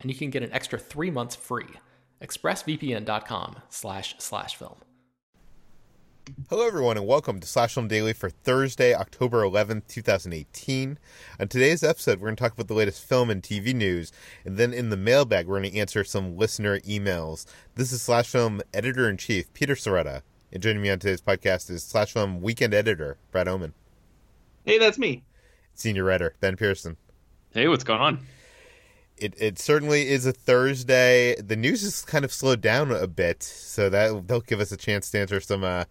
and you can get an extra three months free. ExpressVPN.com slash slash film. Hello, everyone, and welcome to Slash Film Daily for Thursday, October 11th, 2018. On today's episode, we're going to talk about the latest film and TV news, and then in the mailbag, we're going to answer some listener emails. This is Slash Film Editor in Chief, Peter Sciretta, and joining me on today's podcast is Slash Film Weekend Editor, Brad Oman. Hey, that's me. Senior Writer, Ben Pearson. Hey, what's going on? It, it certainly is a Thursday. The news has kind of slowed down a bit, so that they'll give us a chance to answer some uh,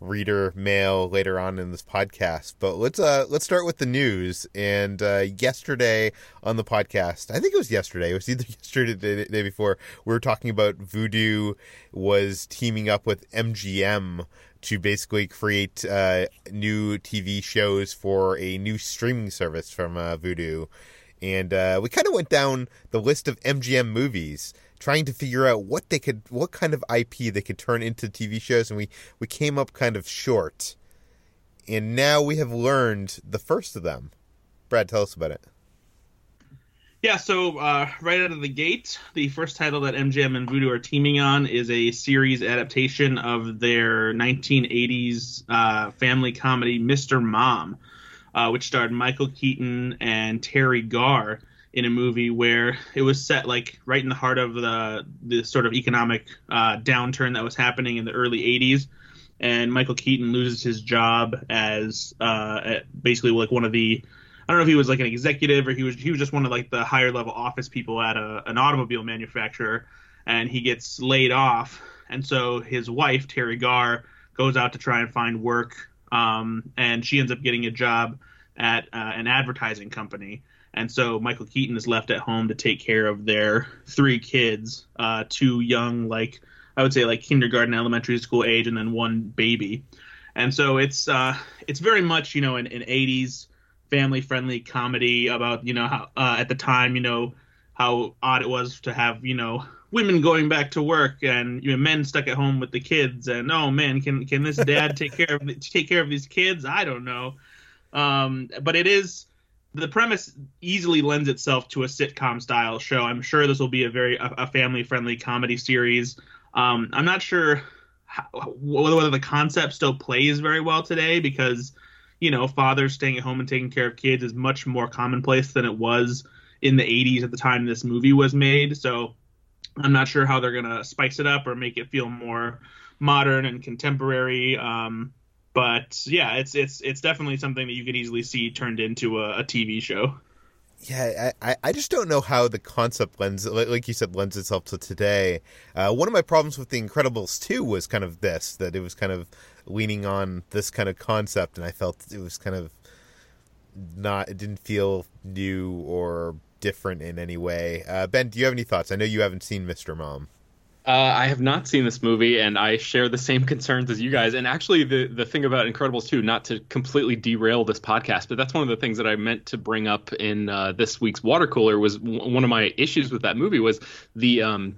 reader mail later on in this podcast. But let's uh, let's start with the news. And uh, yesterday on the podcast, I think it was yesterday. It was either yesterday or the day before. We were talking about Vudu was teaming up with MGM to basically create uh, new TV shows for a new streaming service from uh, Vudu and uh, we kind of went down the list of MGM movies, trying to figure out what they could, what kind of IP they could turn into TV shows, and we we came up kind of short. And now we have learned the first of them. Brad, tell us about it. Yeah, so uh, right out of the gate, the first title that MGM and Vudu are teaming on is a series adaptation of their 1980s uh, family comedy, Mr. Mom uh, which starred Michael Keaton and Teri Garr in a movie where it was set like right in the heart of the the sort of economic uh, downturn that was happening in the early 80s and Michael Keaton loses his job as uh, basically like one of the I don't know if he was like an executive or he was he was just one of like the higher level office people at a, an automobile manufacturer. And he gets laid off. And so his wife Teri Garr goes out to try and find work um, and she ends up getting a job at uh, an advertising company. And so Michael Keaton is left at home to take care of their three kids, uh, two young, like I would say, like kindergarten, elementary school age, and then one baby. And so it's uh, it's very much you know an, an 80s family friendly comedy about you know how uh, at the time you know how odd it was to have you know women going back to work and you know, men stuck at home with the kids and oh man can can this dad take care of take care of these kids? I don't know. Um, but it is the premise easily lends itself to a sitcom style show. I'm sure this will be a very a, a family friendly comedy series. Um, i'm not sure how, whether the concept still plays very well today because you know fathers staying at home and taking care of kids is much more commonplace than it was in the 80s at the time this movie was made so I'm not sure how they're gonna spice it up or make it feel more modern and contemporary. Um, but yeah, it's it's it's definitely something that you could easily see turned into a, a TV show. Yeah, I, I just don't know how the concept lends, like you said, lends itself to today. Uh, one of my problems with The Incredibles 2 was kind of this, that it was kind of leaning on this kind of concept, and I felt it was kind of not, it didn't feel new or different in any way. Uh, ben, do you have any thoughts? I know you haven't seen Mr. Mom. Uh, I have not seen this movie, and I share the same concerns as you guys. And actually, the the thing about Incredibles 2, not to completely derail this podcast, but that's one of the things that I meant to bring up in uh, this week's water cooler. Was w- one of my issues with that movie was the um,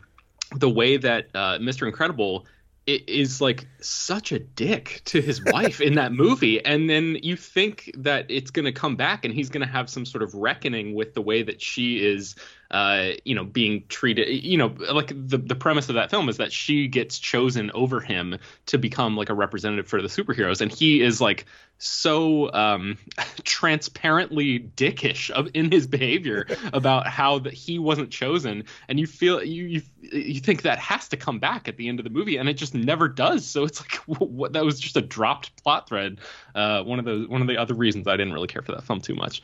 the way that uh, Mr. Incredible is like such a dick to his wife in that movie and then you think that it's going to come back and he's going to have some sort of reckoning with the way that she is uh, you know, being treated, you know, like the, the premise of that film is that she gets chosen over him to become like a representative for the superheroes. And he is like so um, transparently dickish of, in his behavior about how that he wasn't chosen. And you feel, you, you, you think that has to come back at the end of the movie and it just never does. So it's like, what, that was just a dropped plot thread. Uh, one of the, one of the other reasons I didn't really care for that film too much.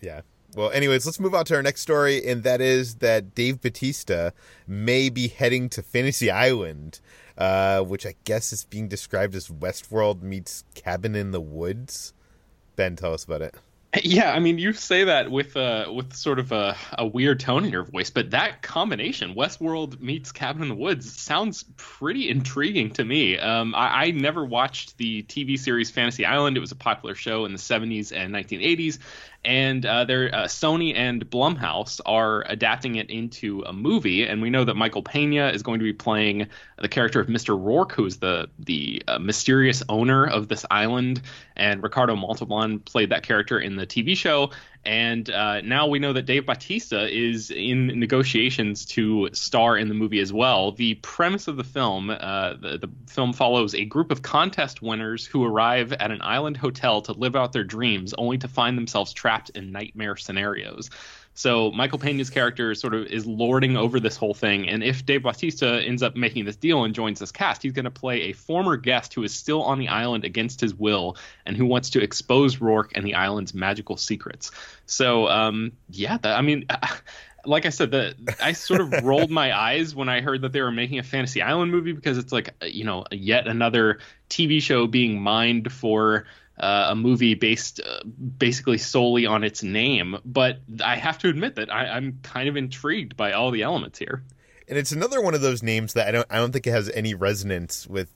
Yeah. Well, anyways, let's move on to our next story, and that is that Dave Bautista may be heading to Fantasy Island, uh, which I guess is being described as Westworld meets Cabin in the Woods. Ben, tell us about it. Yeah, I mean, you say that with uh, with sort of a, a weird tone in your voice, but that combination, Westworld meets Cabin in the Woods, sounds pretty intriguing to me. Um, I, I never watched the TV series Fantasy Island. It was a popular show in the 70s and 1980s, and uh, they're, uh, Sony and Blumhouse are adapting it into a movie, and we know that Michael Pena is going to be playing the character of Mr. Rourke, who's the the uh, mysterious owner of this island, and Ricardo Montalban played that character in the TV show, and uh, now we know that Dave Bautista is in negotiations to star in the movie as well. The premise of the film uh, the, the, film follows a group of contest winners who arrive at an island hotel to live out their dreams, only to find themselves trapped in nightmare scenarios. So Michael Pena's character sort of is lording over this whole thing, and if Dave Bautista ends up making this deal and joins this cast, he's going to play a former guest who is still on the island against his will and who wants to expose Rourke and the island's magical secrets. So, um, yeah, that, I mean. like I said, the I sort of rolled my eyes when I heard that they were making a Fantasy Island movie because it's like you know yet another TV show being mined for uh, a movie based uh, basically solely on its name. But I have to admit that I, I'm kind of intrigued by all the elements here. And it's another one of those names that I don't I don't think it has any resonance with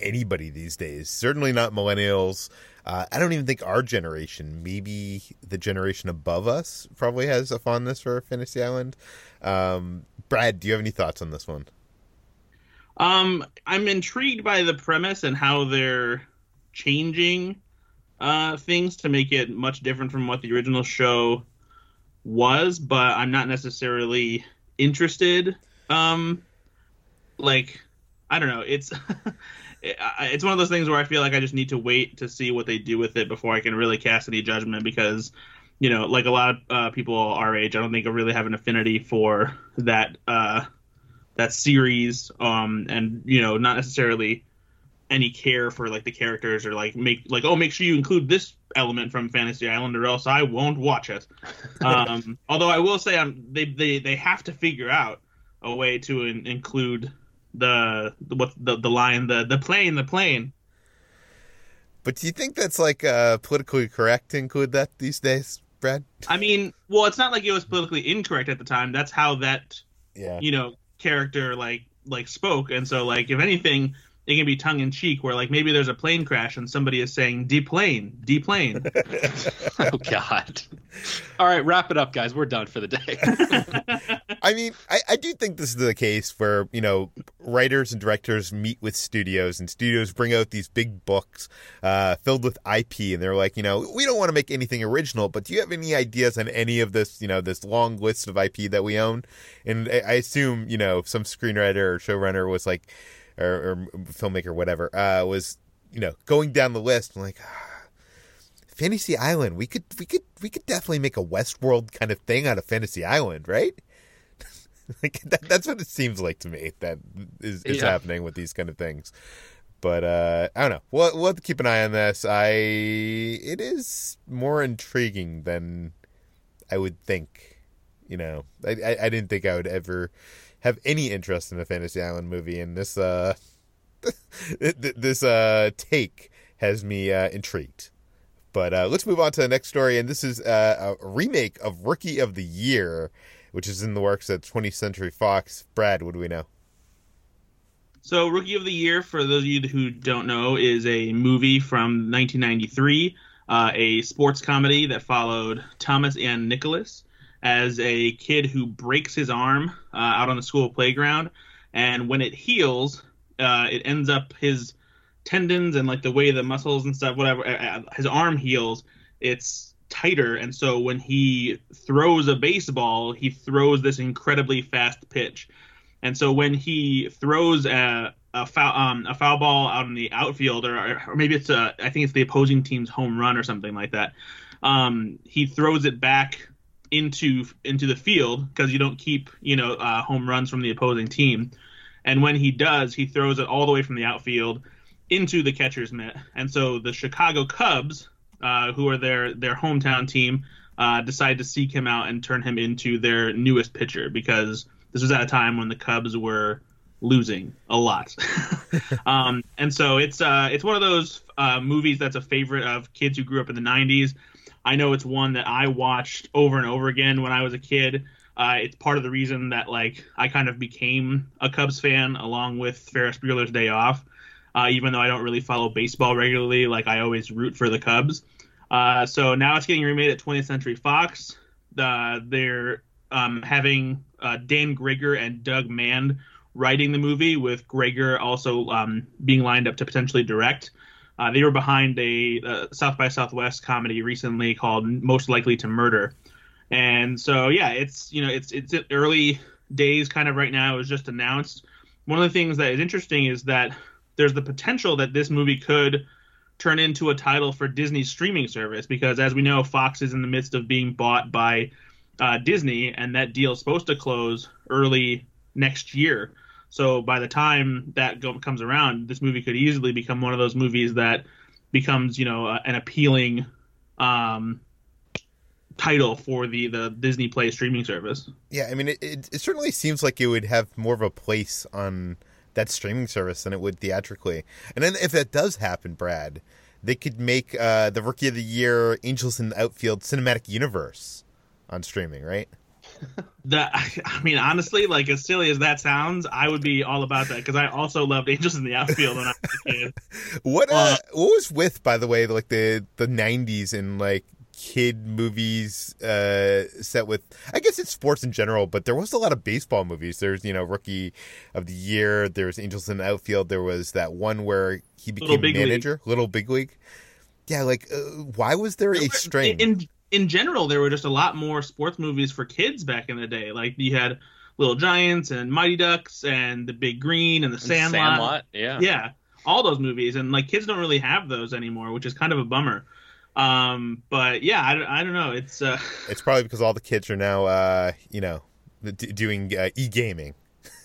anybody these days. Certainly not millennials. Uh, I don't even think our generation, maybe the generation above us, probably has a fondness for Fantasy Island. Um, Brad, do you have any thoughts on this one? Um, I'm intrigued by the premise and how they're changing uh, things to make it much different from what the original show was, but I'm not necessarily interested. Um, like, I don't know. It's it's one of those things where I feel like I just need to wait to see what they do with it before I can really cast any judgment because, you know, like a lot of uh, people our age, I don't think I really have an affinity for that uh, that series, um, and you know, not necessarily any care for like the characters or like make like oh make sure you include this element from Fantasy Island or else I won't watch it. Um, although I will say I'm, they they they have to figure out a way to in, include the what the the line the the plane the plane. But do you think that's like uh, politically correct to include that these days, Brad? I mean, well, it's not like it was politically incorrect at the time. That's how that yeah. you know character like like spoke, and so like if anything it can be tongue in cheek where like maybe there's a plane crash and somebody is saying deplane deplane. Oh god. All right wrap it up guys. We're done for the day. I mean I, I do think this is the case where you know writers and directors meet with studios and studios bring out these big books uh, filled with ip and they're like you know we don't want to make anything original but do you have any ideas on any of this you know this long list of ip that we own? And i, I assume you know some screenwriter or showrunner was like or, or filmmaker, whatever, uh, was you know going down the list. I'm like, ah, Fantasy Island. We could we could we could definitely make a Westworld kind of thing out of Fantasy Island, right? like that, that's what it seems like to me that is, is yeah. happening with these kind of things. But uh, I don't know. We'll, we'll have to keep an eye on this. I it is more intriguing than I would think. You know, I, I, I didn't think I would ever have any interest in a Fantasy Island movie, and this uh, this uh take has me uh, intrigued. But uh, let's move on to the next story, and this is uh, a remake of Rookie of the Year, which is in the works at 20th Century Fox. Brad, what do we know? So, Rookie of the Year, for those of you who don't know, is a movie from 1993, uh, a sports comedy that followed Thomas Ian Nicholas, as a kid who breaks his arm uh, out on the school playground, and when it heals, uh, it ends up his tendons and like the way the muscles and stuff, whatever, his arm heals, it's tighter, and so when he throws a baseball, he throws this incredibly fast pitch, and so when he throws a a foul um, a foul ball out in the outfield, or, or maybe it's a I think it's the opposing team's home run or something like that. Um, he throws it back into into the field because you don't keep you know uh, home runs from the opposing team. And when he does, he throws it all the way from the outfield into the catcher's mitt. And so the Chicago Cubs, uh, who are their their hometown team, uh, decide to seek him out and turn him into their newest pitcher because this was at a time when the Cubs were losing a lot. um, and so it's uh, it's one of those uh, movies that's a favorite of kids who grew up in the '90s. I know it's one that I watched over and over again when I was a kid. Uh, it's part of the reason that like I kind of became a Cubs fan along with Ferris Bueller's Day Off. Uh, even though I don't really follow baseball regularly, like I always root for the Cubs. Uh, so now it's getting remade at 20th Century Fox. they're um, having uh, Dan Gregor and Doug Mand writing the movie, with Gregor also um, being lined up to potentially direct. Uh, they were behind a uh, South by Southwest comedy recently called Most Likely to Murder, and so yeah, it's you know it's it's early days kind of right now. It was just announced. One of the things that is interesting is that there's the potential that this movie could turn into a title for Disney's streaming service because as we know, Fox is in the midst of being bought by uh, Disney, and that deal is supposed to close early next year. So by the time that go- comes around, this movie could easily become one of those movies that becomes, you know, uh, an appealing um, title for the the Disney Play streaming service. Yeah, I mean, it, it, it certainly seems like it would have more of a place on that streaming service than it would theatrically. And then if that does happen, Brad, they could make uh, the Rookie of the Year Angels in the Outfield cinematic universe on streaming, right? That I mean, honestly, like as silly as that sounds, I would be all about that because I also loved Angels in the Outfield when I was a kid. what uh, uh, what was with, by the way, like the the '90s and like kid movies uh set with I guess it's sports in general, but there was a lot of baseball movies. There's you know Rookie of the Year. There was Angels in the Outfield. There was that one where he became manager, League. Little Big League. Yeah, like uh, why was there a string? In, in general, there were just a lot more sports movies for kids back in the day. Like you had Little Giants and Mighty Ducks and The Big Green and The Sandlot. And Sandlot, yeah, yeah, all those movies. And like kids don't really have those anymore, which is kind of a bummer. Um, but yeah, I, I don't know. It's uh... it's probably because all the kids are now, uh, you know, d- doing uh, e gaming.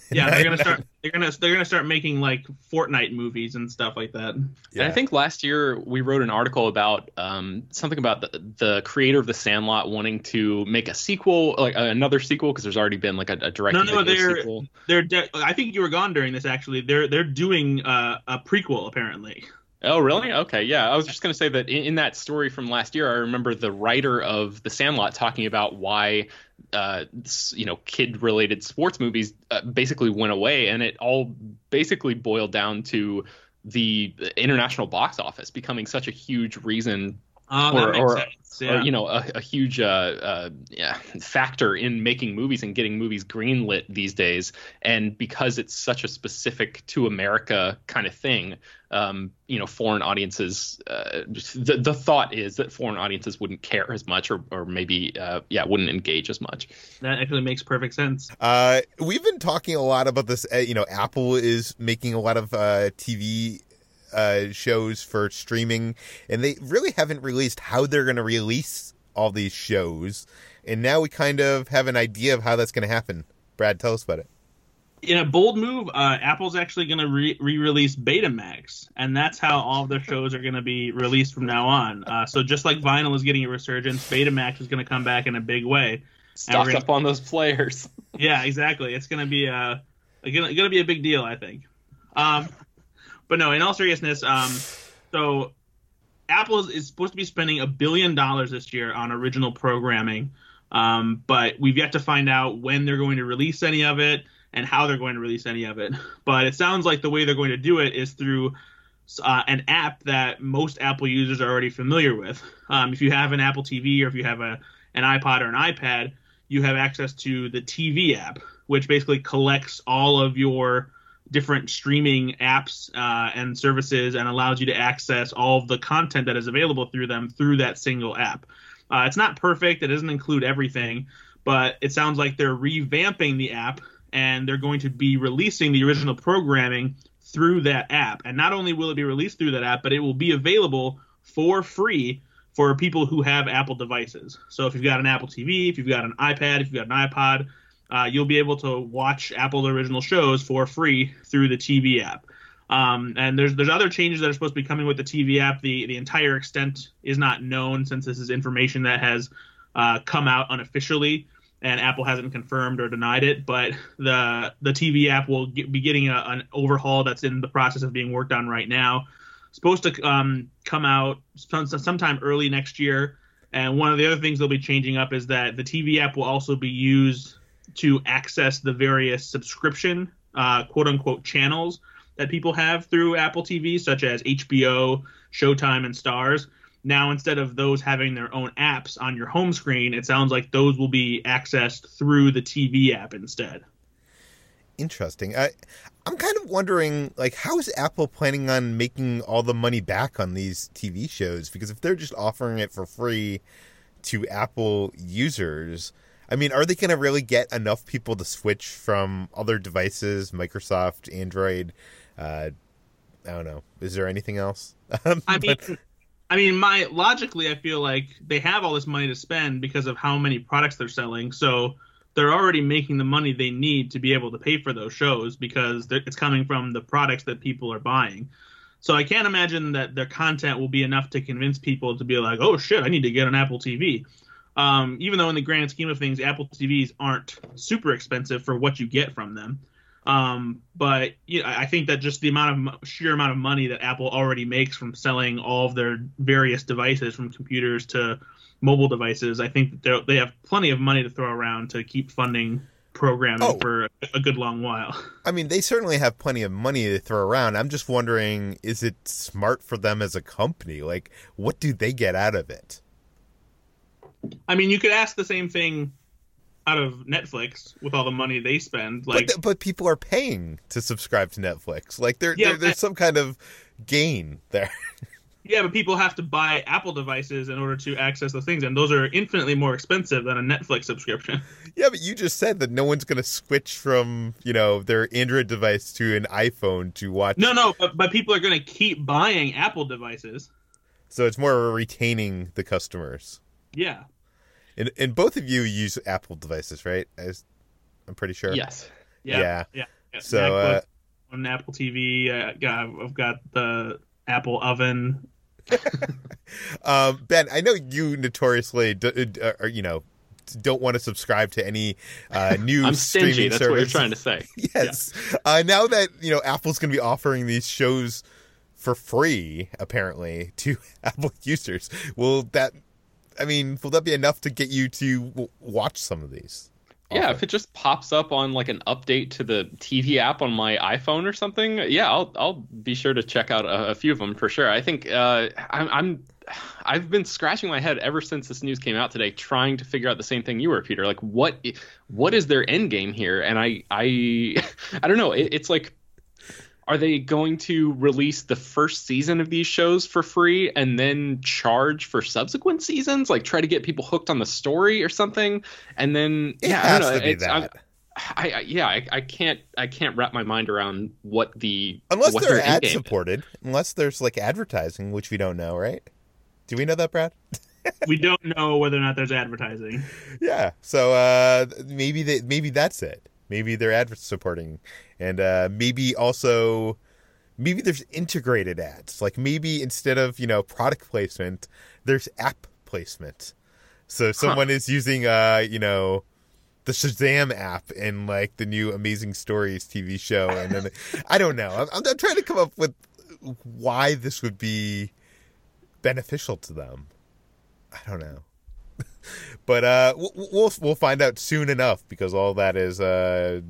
Yeah, they're gonna start. They're gonna they're gonna start making like Fortnite movies and stuff like that. Yeah. And I think last year we wrote an article about um, something about the, the creator of the Sandlot wanting to make a sequel, like uh, another sequel, because there's already been like a, a direct. No, no, they're sequel. they're. De- I think you were gone during this. Actually, they're they're doing uh, a prequel apparently. Oh, really? Okay, yeah. I was just going to say that in, in, that story from last year, I remember the writer of The Sandlot talking about why, uh, you know, kid-related sports movies uh, basically went away, and it all basically boiled down to the international box office becoming such a huge reason Oh, or, or, yeah. or, you know a, a huge uh, uh, yeah, factor in making movies and getting movies greenlit these days. And because it's such a specific to America kind of thing, um, you know, foreign audiences. Uh, the the thought is that foreign audiences wouldn't care as much, or or maybe uh, yeah, wouldn't engage as much. That actually makes perfect sense. Uh, we've been talking a lot about this. Uh, you know, Apple is making a lot of TV uh, shows for streaming, and they really haven't released how they're going to release all these shows. And now we kind of have an idea of how that's going to happen. Brad, tell us about it. In a bold move, uh, Apple's actually going to re release Betamax, and that's how all of their shows are going to be released from now on. Uh, so just like vinyl is getting a resurgence, Betamax is going to come back in a big way. Stock gonna... up on those players. yeah, exactly. It's going to be a, going to be a big deal, I think. Um, but no, in all seriousness, um, so Apple is, is, supposed to be spending a billion dollars this year on original programming, um, but we've yet to find out when they're going to release any of it and how they're going to release any of it. But it sounds like the way they're going to do it is through uh, an app that most Apple users are already familiar with. Um, if you have an Apple TV or if you have a an iPod or an iPad, you have access to the TV app, which basically collects all of your different streaming apps uh, and services and allows you to access all of the content that is available through them through that single app. Uh, it's not perfect; it doesn't include everything, but it sounds like they're revamping the app and they're going to be releasing the original programming through that app. And not only will it be released through that app, but it will be available for free for people who have Apple devices. So if you've got an Apple TV, if you've got an iPad, if you've got an iPod, uh, you'll be able to watch Apple original shows for free through the TV app. Um, and there's there's other changes that are supposed to be coming with the TV app. The the entire extent is not known since this is information that has uh, come out unofficially and Apple hasn't confirmed or denied it. But the the TV app will get, be getting a, an overhaul that's in the process of being worked on right now. Supposed to um, come out sometime early next year. And one of the other things they'll be changing up is that the TV app will also be used to access the various subscription uh, quote unquote channels that people have through Apple TV, such as HBO, Showtime, and Starz. now instead of those having their own apps on your home screen, it sounds like those will be accessed through the TV app instead. Interesting. I I'm kind of wondering like how is Apple planning on making all the money back on these TV shows because if they're just offering it for free to Apple users, I mean, are they going to really get enough people to switch from other devices, Microsoft, Android, uh, I don't know. Is there anything else? I mean, I mean, my logically, I feel like they have all this money to spend because of how many products they're selling. So they're already making the money they need to be able to pay for those shows because it's coming from the products that people are buying. So I can't imagine that their content will be enough to convince people to be like, "Oh shit, I need to get an Apple TV." Um, even though in the grand scheme of things, Apple TVs aren't super expensive for what you get from them. Um, but you know, I think that just the amount of sheer amount of money that Apple already makes from selling all of their various devices, from computers to mobile devices, I think that they have plenty of money to throw around to keep funding programming oh. for a good long while. I mean, they certainly have plenty of money to throw around. I'm just wondering, is it smart for them as a company? Like, what do they get out of it? I mean, you could ask the same thing out of Netflix with all the money they spend. Like, but, but people are paying to subscribe to Netflix. Like, there, yeah, there there's some kind of gain there. yeah, but people have to buy Apple devices in order to access those things, and those are infinitely more expensive than a Netflix subscription. Yeah, but you just said that no one's going to switch from you know their Android device to an iPhone to watch. No, no, but, but people are going to keep buying Apple devices. So it's more retaining the customers. Yeah. And, and both of you use Apple devices, right? As I'm pretty sure. Yes. Yeah. Yeah. yeah. yeah. So uh, on Apple TV, uh, I've got the Apple oven. um, ben, I know you notoriously, uh, uh, you know, don't want to subscribe to any uh, new I'm stingy. streaming That's service. what you're trying to say. yes. Yeah. Uh, now that you know Apple's going to be offering these shows for free, apparently to Apple users, will that I mean, will that be enough to get you to w- watch some of these? Yeah, if it just pops up on like an update to the TV app on my iPhone or something, yeah, I'll I'll be sure to check out a, a few of them for sure. I think uh, I'm, I'm I've been scratching my head ever since this news came out today, trying to figure out the same thing you were, Peter. Like, what what is their end game here? And I I I don't know. It, it's like are they going to release the first season of these shows for free and then charge for subsequent seasons? Like try to get people hooked on the story or something? And then it yeah has I don't know, to be that. I, I, yeah I, I, can't I can't wrap my mind around what the unless what they're ad supported unless there's like advertising which we don't know right? Do we know that Brad? We don't know whether or not there's advertising. Yeah so uh maybe they maybe that's it maybe they're ad supporting and uh, maybe also maybe there's integrated ads. Like maybe instead of you know product placement, there's app placement. So someone huh. is using uh you know the Shazam app in like the new Amazing Stories TV show, and then I don't know. I'm, I'm trying to come up with why this would be beneficial to them. I don't know but uh, we'll we'll find out soon enough because all that is uh,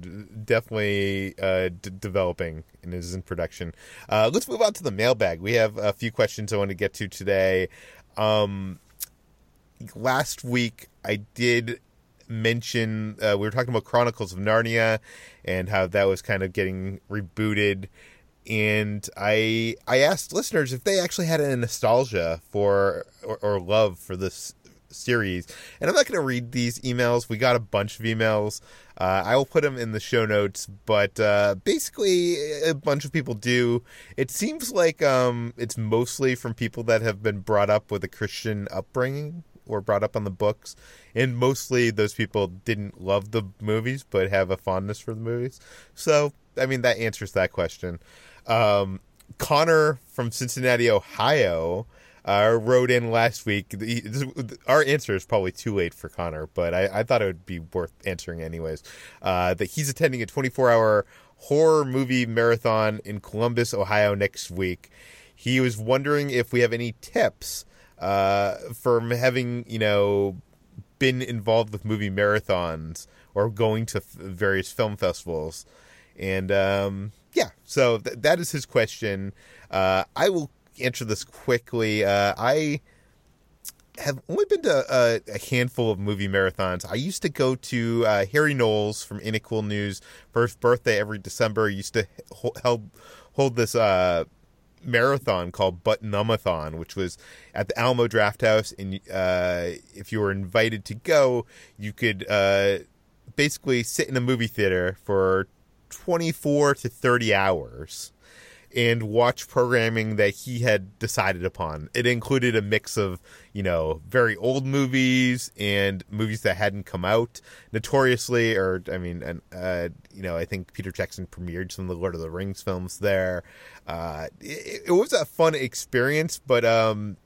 definitely uh, d- developing and is in production. Uh, let's move on to the mailbag. We have a few questions I want to get to today. Um, last week I did mention uh, we were talking about Chronicles of Narnia and how that was kind of getting rebooted. And I I asked listeners if they actually had a nostalgia for or, or love for this series. And I'm not going to read these emails. We got a bunch of emails. Uh, I will put them in the show notes, but uh, basically, a bunch of people do. It seems like um, it's mostly from people that have been brought up with a Christian upbringing or brought up on the books, and mostly those people didn't love the movies but have a fondness for the movies. So, I mean, that answers that question. Um, Connor from Cincinnati, Ohio uh, wrote in last week. Our answer is probably too late for Connor, but I, I thought it would be worth answering anyways. Uh, that he's attending a 24 hour horror movie marathon in Columbus, Ohio next week. He was wondering if we have any tips uh, from having, you know, been involved with movie marathons or going to f- various film festivals. And um, yeah, so th- that is his question. Uh, I will answer this quickly. Uh, I have only been to a, a, handful of movie marathons. I used to go to uh, Harry Knowles from Cool News first birthday every December. He used to hold hold this uh, marathon called Butt-Numb-A-Thon, which was at the Alamo Drafthouse. And uh, if you were invited to go, you could uh, basically sit in a movie theater for 24 to 30 hours and watch programming that he had decided upon. It included a mix of, you know, very old movies and movies that hadn't come out notoriously, or, I mean, uh, you know, I think Peter Jackson premiered some of the Lord of the Rings films there. Uh, it, it, was a fun experience, but um,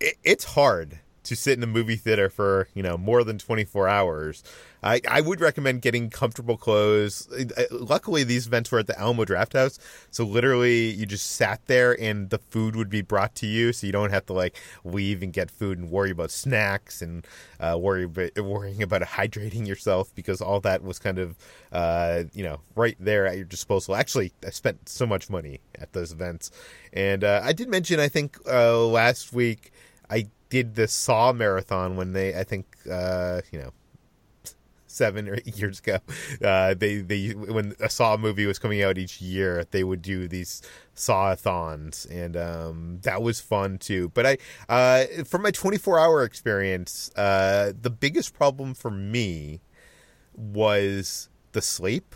it, it's hard to sit in a movie theater for, you know, more than 24 hours I, I would recommend getting comfortable clothes. Luckily, these events were at the Alamo Drafthouse, so literally you just sat there and the food would be brought to you, so you don't have to like leave and get food and worry about snacks and uh, worry about, worrying about hydrating yourself because all that was kind of uh, you know right there at your disposal. Actually, I spent so much money at those events, and uh, I did mention I think uh, last week I did the Saw marathon when they I think uh, you know seven or eight years ago. Uh, they they when a Saw movie was coming out each year, they would do these Saw-a-thons, and um, that was fun too. But I, uh, from my 24 hour experience, uh, the biggest problem for me was the sleep,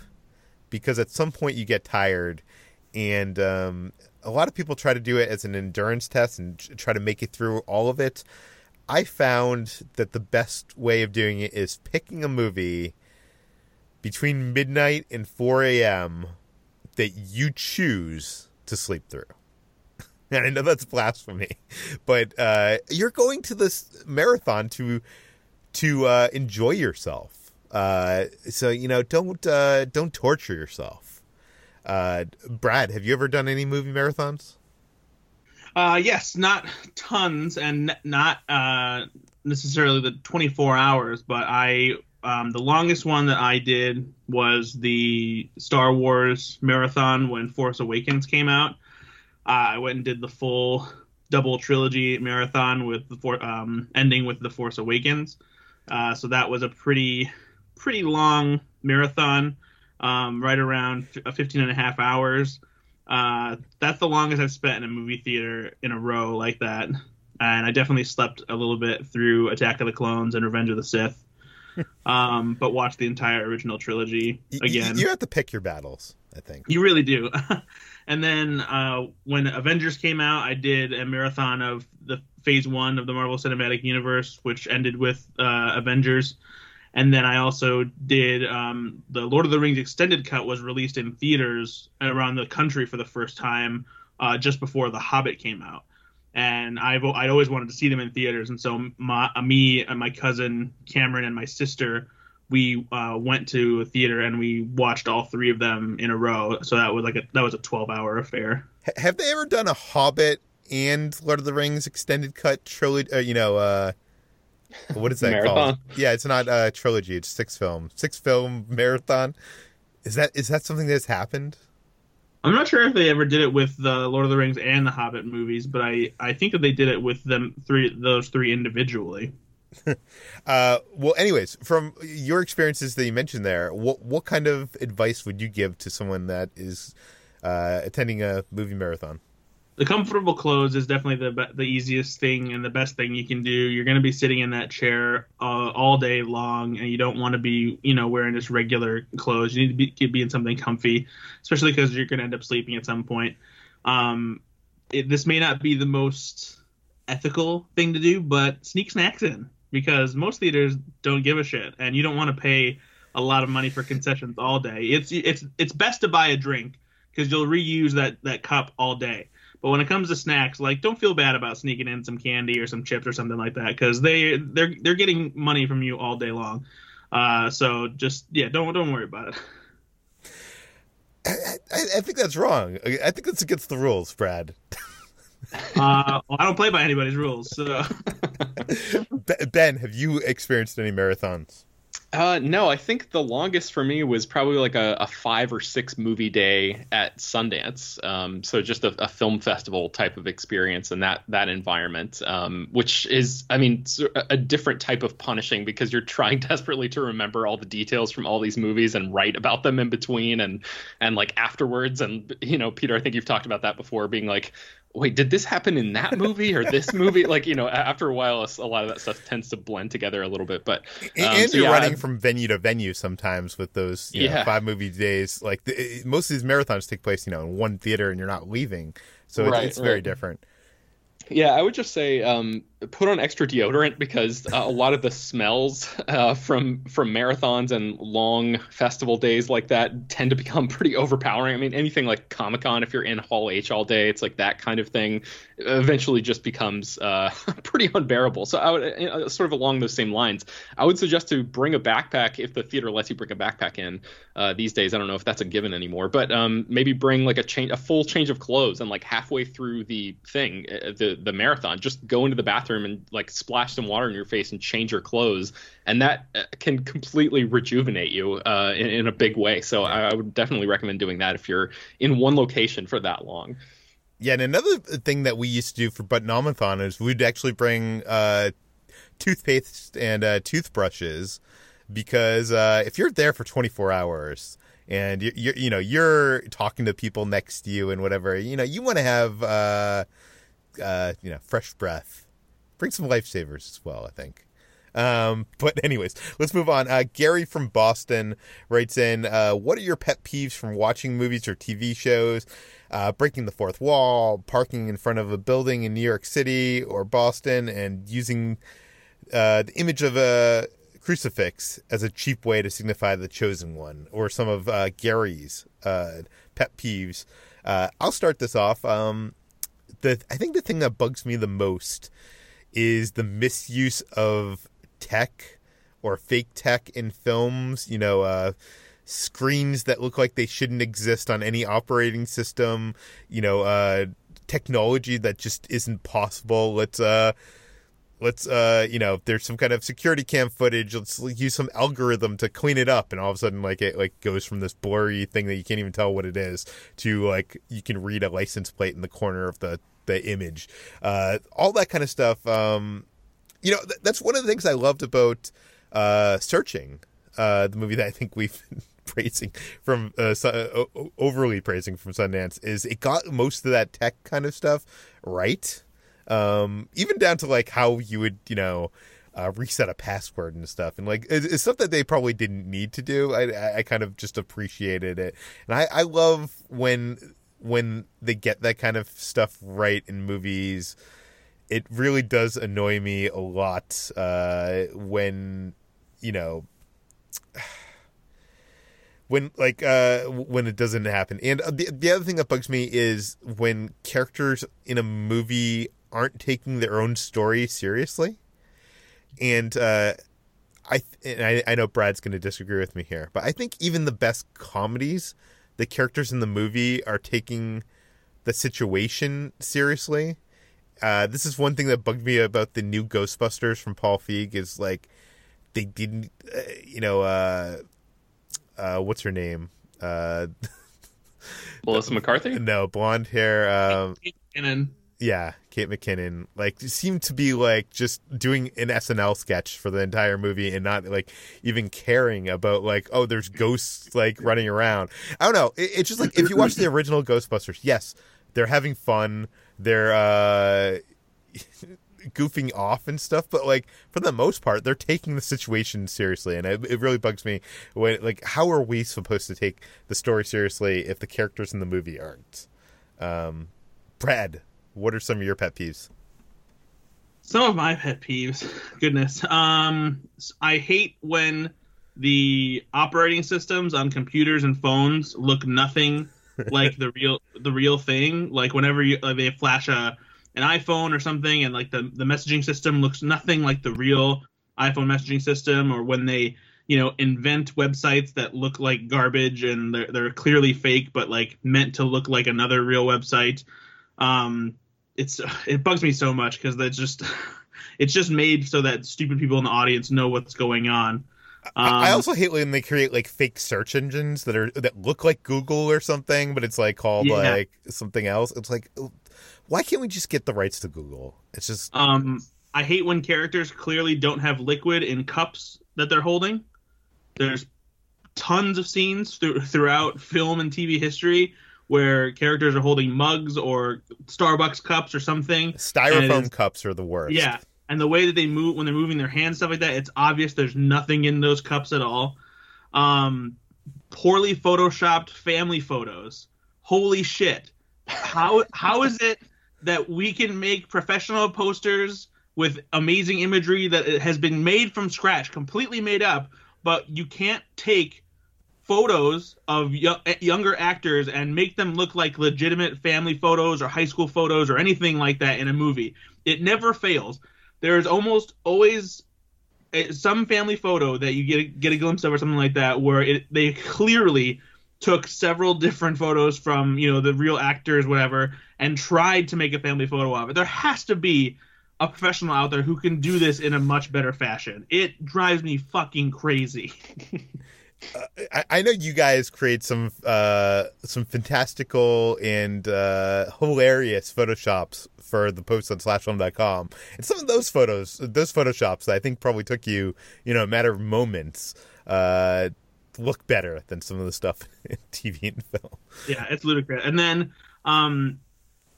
because at some point you get tired, and um, a lot of people try to do it as an endurance test and try to make it through all of it. I found that the best way of doing it is picking a movie between midnight and 4 a.m. that you choose to sleep through. And I know that's blasphemy, but uh, you're going to this marathon to to uh, enjoy yourself. Uh, so you know, don't uh, don't torture yourself. Uh, Brad, have you ever done any movie marathons? Uh, yes, not tons, and not uh, necessarily the 24 hours, but I um, the longest one that I did was the Star Wars marathon when Force Awakens came out. Uh, I went and did the full double trilogy marathon with the for, um, ending with the Force Awakens. Uh, so that was a pretty pretty long marathon, um, right around 15 and a half hours. Uh, that's the longest I've spent in a movie theater in a row like that. And I definitely slept a little bit through Attack of the Clones and Revenge of the Sith. um, but watched the entire original trilogy again. You have to pick your battles, I think. You really do. and then uh, when Avengers came out, I did a marathon of the Phase One of the Marvel Cinematic Universe, which ended with uh, Avengers and then I also did um, the Lord of the Rings extended cut was released in theaters around the country for the first time uh, just before The Hobbit came out, and I've I'd always wanted to see them in theaters, and so my, uh, me and my cousin Cameron and my sister we uh, went to a theater and we watched all three of them in a row. So that was like a that was a twelve hour affair. Have they ever done a Hobbit and Lord of the Rings extended cut trilogy? Uh, you know, uh, what is that marathon? called? Yeah, it's not a trilogy. It's six film, six film marathon. Is that is that something that's happened? I'm not sure if they ever did it with the Lord of the Rings and the Hobbit movies, but I I think that they did it with them three those three individually. uh, well, anyways, from your experiences that you mentioned there, what what kind of advice would you give to someone that is uh, attending a movie marathon? The comfortable clothes is definitely the the easiest thing and the best thing you can do. You're going to be sitting in that chair uh, all day long, and you don't want to be, you know, wearing just regular clothes. You need to be, be in something comfy, especially because you're going to end up sleeping at some point. Um, it, this may not be the most ethical thing to do, but sneak snacks in because most theaters don't give a shit, and you don't want to pay a lot of money for concessions all day. It's it's it's best to buy a drink because you'll reuse that that cup all day. But when it comes to snacks, like don't feel bad about sneaking in some candy or some chips or something like that because they they're they're getting money from you all day long. Uh, so just yeah, don't don't worry about it. I, I, I think that's wrong. I think that's against the rules, Brad. uh, well, I don't play by anybody's rules. So. ben, have you experienced any marathons? Uh, no, I think the longest for me was probably like a, a five or six movie day at Sundance. Um, so just a, a, film festival type of experience in that that environment, um, which is, I mean, a different type of punishing because you're trying desperately to remember all the details from all these movies and write about them in between and and like afterwards. And you know, Peter, I think you've talked about that before, being like, wait, did this happen in that movie or this movie? like, you know, after a while, a lot of that stuff tends to blend together a little bit. But um, and so, you're yeah, running from venue to venue sometimes with those you know, five movie days. Like the, most of these marathons take place, you know, in one theater and you're not leaving, so right, it's, it's very different. Yeah, I would just say um, put on extra deodorant because uh, a lot of the smells uh, from from marathons and long festival days like that tend to become pretty overpowering. I mean, anything like Comic Con, if you're in Hall H all day, it's like that kind of thing. Eventually, just becomes uh, pretty unbearable. So, I would sort of along those same lines, I would suggest to bring a backpack if the theater lets you bring a backpack in uh, these days. I don't know if that's a given anymore, but um, maybe bring like a change, a full change of clothes, and like halfway through the thing, uh, the the marathon, just go into the bathroom bathroom and like splash some water in your face and change your clothes, and that uh, can completely rejuvenate you uh, in, in, a big way. So I, I would definitely recommend doing that if you're in one location for that long. Yeah, and another thing that we used to do for Butt-Numb-A-Thon is we'd actually bring uh, toothpaste and uh, toothbrushes because uh, if you're there for 24 hours and you, you you know you're talking to people next to you and whatever, you know you want to have uh, uh, you know fresh breath bring some lifesavers as well, I think. Um, but anyways, let's move on. Uh, Gary from Boston writes in, uh, what are your pet peeves from watching movies or TV shows? Uh, breaking the fourth wall, parking in front of a building in New York City or Boston, and using uh, the image of a crucifix as a cheap way to signify the chosen one, or some of uh, Gary's uh, pet peeves. I'll start this off. Um, the I think the thing that bugs me the most is the misuse of tech or fake tech in films. You know, uh, screens that look like they shouldn't exist on any operating system. You know, uh, technology that just isn't possible. Let's uh, let's uh, you know, if there's some kind of security cam footage. Let's use some algorithm to clean it up, and all of a sudden, like it like goes from this blurry thing that you can't even tell what it is to like you can read a license plate in the corner of the the image, uh, all that kind of stuff. Um, you know, th- that's one of the things I loved about uh, Searching, uh, the movie that I think we've been praising from uh, uh overly praising from Sundance is it got most of that tech kind of stuff right, um, even down to like how you would you know. Uh, reset a password and stuff, and like it's, it's, stuff that they probably didn't need to do. I, I kind of just appreciated it, and I, I love when when they get that kind of stuff right in movies, it really does annoy me a lot uh, when you know when like uh when it doesn't happen. And uh, the, the other thing that bugs me is when characters in a movie aren't taking their own story seriously. And uh i and I, I know brad's going to disagree with me here but i think even the best comedies the characters in the movie are taking the situation seriously. Uh, this is one thing that bugged me about the new Ghostbusters from Paul Feig is like they didn't, uh, you know, uh, uh, what's her name? Uh, Melissa McCarthy? No, blonde hair. Um, and Yeah, Kate McKinnon like seemed to be like just doing an SNL sketch for the entire movie and not like even caring about like oh there's ghosts like running around. I don't know. It, it's just like if you watch the original Ghostbusters, yes, they're having fun. They're uh goofing off and stuff, but like for the most part, they're taking the situation seriously, and it, it really bugs me when like how are we supposed to take the story seriously if the characters in the movie aren't? Um, Brad, what are some of your pet peeves? Some of my pet peeves, goodness. Um, I hate when the operating systems on computers and phones look nothing like the real the real thing. Like whenever you like they flash a an iPhone or something, and like the the messaging system looks nothing like the real iPhone messaging system, or when they you know invent websites that look like garbage and they're they're clearly fake, but like meant to look like another real website. Um, it's it bugs me so much because that's just it's just made so that stupid people in the audience know what's going on. Um, I also hate when they create like fake search engines that are that look like Google or something, but it's like called yeah. like something else. It's like, why can't we just get the rights to Google? It's just. Um, I hate when characters clearly don't have liquid in cups that they're holding. There's tons of scenes th- throughout film and TV history where characters are holding mugs or Starbucks cups or something. Styrofoam is, cups are the worst. Yeah, and the way that they move when they're moving their hands stuff like that, it's obvious there's nothing in those cups at all. Um, poorly photoshopped family photos. Holy shit! How how is it that we can make professional posters with amazing imagery that has been made from scratch, completely made up, but you can't take photos of eh, younger actors and make them look like legitimate family photos or high school photos or anything like that in a movie. It never fails. There is almost always a, some family photo that you get get a glimpse of or something like that where it they clearly took several different photos from you know the real actors whatever and tried to make a family photo of it. There has to be a professional out there who can do this in a much better fashion. It drives me fucking crazy I, know you guys create some uh, some fantastical and uh, hilarious photoshops for the post on slashfilm.com. And some of those photos, those photoshops, I think probably took you, you know, a matter of moments, uh, look better than some of the stuff in TV and film. Yeah, it's ludicrous. And then um,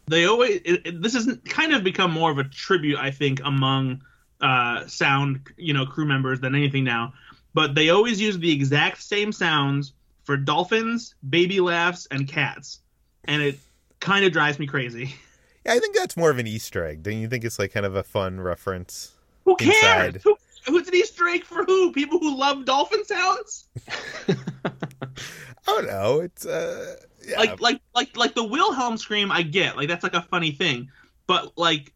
they always it, it, this has kind of become more of a tribute, I think, among uh, sound, you know, crew members than anything now. But they always use the exact same sounds for dolphins, baby laughs, and cats, and it kind of drives me crazy. Yeah, I think that's more of an Easter egg. Don't you think it's like kind of a fun reference? Who cares? Who, who's an Easter egg for who? People who love dolphin sounds? I don't know. It's uh, yeah. like like like like the Wilhelm scream. I get like that's like a funny thing, but like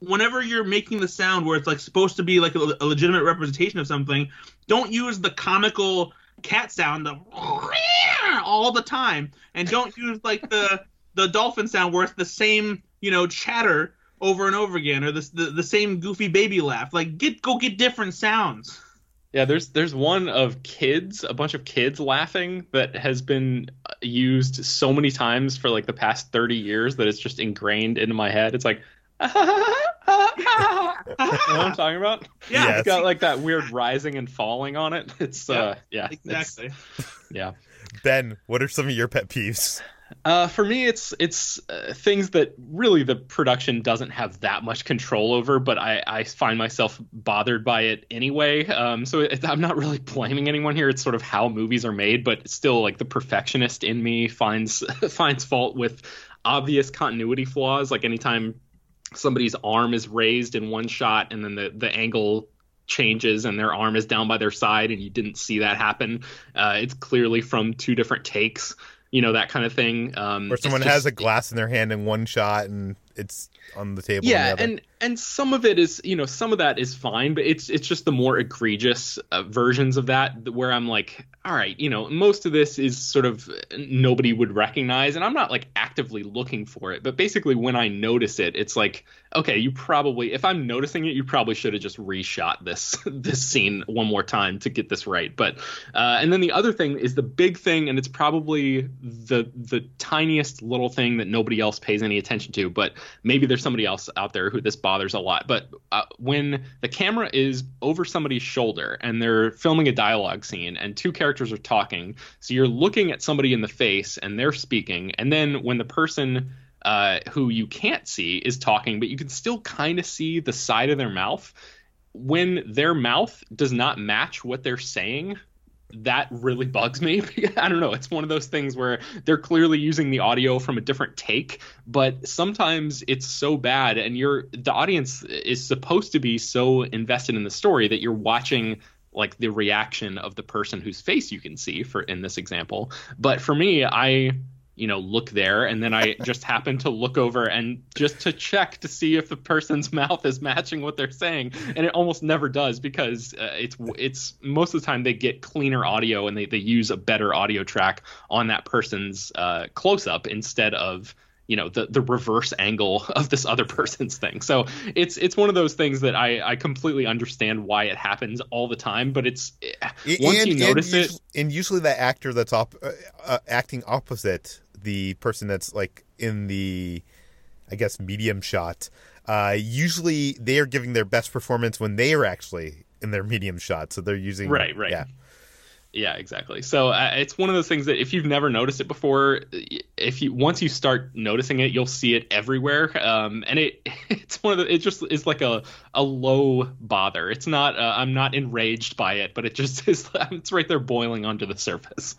whenever you're making the sound where it's like supposed to be like a, a legitimate representation of something, don't use the comical cat sound of all the time, and don't use like the the dolphin sound where it's the same you know chatter over and over again, or the the, the same goofy baby laugh. Like get go get different sounds. Yeah, there's there's one of kids, a bunch of kids laughing that has been used so many times for like the past 30 years that it's just ingrained into my head. It's like I'm talking about? Yeah, it's got like that weird rising and falling on it. It's yep, uh, yeah, exactly. yeah. Ben, what are some of your pet peeves? Uh, for me, it's it's uh, things that really the production doesn't have that much control over, but I, I find myself bothered by it anyway. Um, so it, I'm not really blaming anyone here. It's sort of how movies are made, but still, like the perfectionist in me finds finds fault with obvious continuity flaws. Like anytime somebody's arm is raised in one shot and then the the angle changes and their arm is down by their side and you didn't see that happen. Uh, it's clearly from two different takes you know that kind of thing. Um, or someone just, has a glass in their hand in one shot and it's on the table yeah and and some of it is you know some of that is fine but it's it's just the more egregious uh, versions of that where i'm like all right you know most of this is sort of nobody would recognize and i'm not like actively looking for it but basically when i notice it it's like okay you probably if i'm noticing it you probably should have just reshot this this scene one more time to get this right but uh, and then the other thing is the big thing and it's probably the the tiniest little thing that nobody else pays any attention to but maybe there's somebody else out there who this bothers a lot. But uh, when the camera is over somebody's shoulder and they're filming a dialogue scene and two characters are talking, so you're looking at somebody in the face and they're speaking, and then when the person uh, who you can't see is talking, but you can still kind of see the side of their mouth. When their mouth does not match what they're saying, that really bugs me. I don't know. It's one of those things where they're clearly using the audio from a different take, but sometimes it's so bad and you're the audience is supposed to be so invested in the story that you're watching like the reaction of the person whose face you can see for in this example. But for me, I you know look there. And then i just happen to look over and just to check to see if the person's mouth is matching what they're saying. And it almost never does because uh, it's it's most of the time they get cleaner audio and they, they use a better audio track on that person's uh, close up instead of you know the the reverse angle of this other person's thing. So it's it's one of those things that i i completely understand why it happens all the time but it's once and, you notice and it and usually that actor that's op, uh, uh, acting opposite the person that's like in the I guess medium shot. Uh, usually they are giving their best performance when they are actually in their medium shot. So they're using right, right, yeah. Yeah, exactly. So uh, it's one of those things that if you've never noticed it before, if you once you start noticing it, you'll see it everywhere. Um, and it it's one of the it just is like a a low bother. It's not uh, I'm not enraged by it, but it just is it's right there boiling under the surface.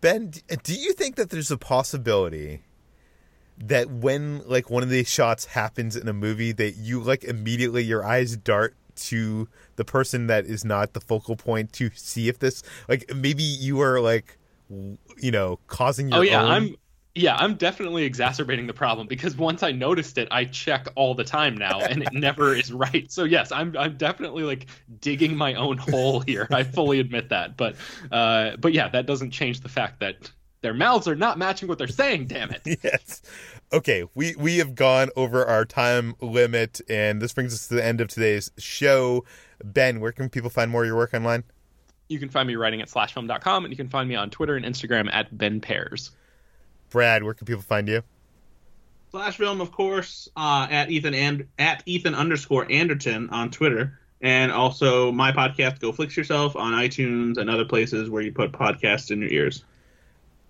Ben, do you think that there's a possibility that when like one of these shots happens in a movie that you like immediately your eyes dart to the person that is not the focal point to see if this like maybe you are like you know causing oh, your oh yeah own... i'm yeah, I'm definitely exacerbating the problem because once I noticed it, I check all the time now, and it never is right. So yes, I'm I'm definitely like digging my own hole here. I fully admit that, but uh, but yeah, that doesn't change the fact that their mouths are not matching what they're saying. Damn it. yes. Okay, we we have gone over our time limit, and this brings us to the end of today's show. Ben, where can people find more of your work online? You can find me writing at slashfilm.com, and you can find me on Twitter and Instagram at Ben Pears. Brad, where can people find you? Slash film, of course, uh, at Ethan and at Ethan underscore Anderton on Twitter, and also my podcast, Go Flix Yourself, on iTunes and other places where you put podcasts in your ears.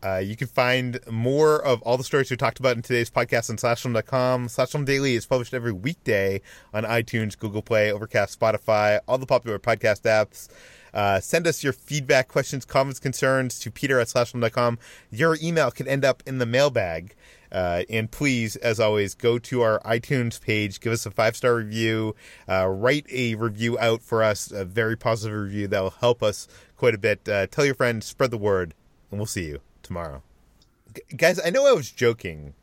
Uh, you can find more of all the stories we talked about in today's podcast on slashfilm.com. Slashfilm Daily is published every weekday on iTunes, Google Play, Overcast, Spotify, all the popular podcast apps. Uh, send us your feedback, questions, comments, concerns to peter at slashfilm.com. Your email can end up in the mailbag. Uh, and please, as always, go to our iTunes page, give us a five star review, uh, write a review out for us, a very positive review that will help us quite a bit. Uh, tell your friends, spread the word, and we'll see you tomorrow. G- guys, I know I was joking,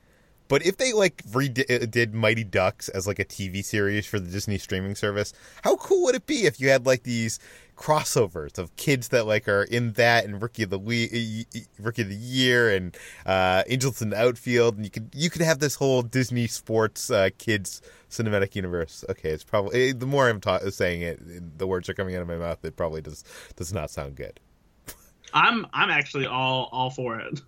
but if they like redid Mighty Ducks as like a TV series for the Disney streaming service, how cool would it be if you had like these crossovers of kids that like are in that and rookie of the we- rookie of the year and uh, Angels in the outfield, and you could you could have this whole Disney sports uh, kids cinematic universe. Okay, it's probably the more I'm ta- saying it, the words are coming out of my mouth. It probably does does not sound good. I'm I'm actually all all for it.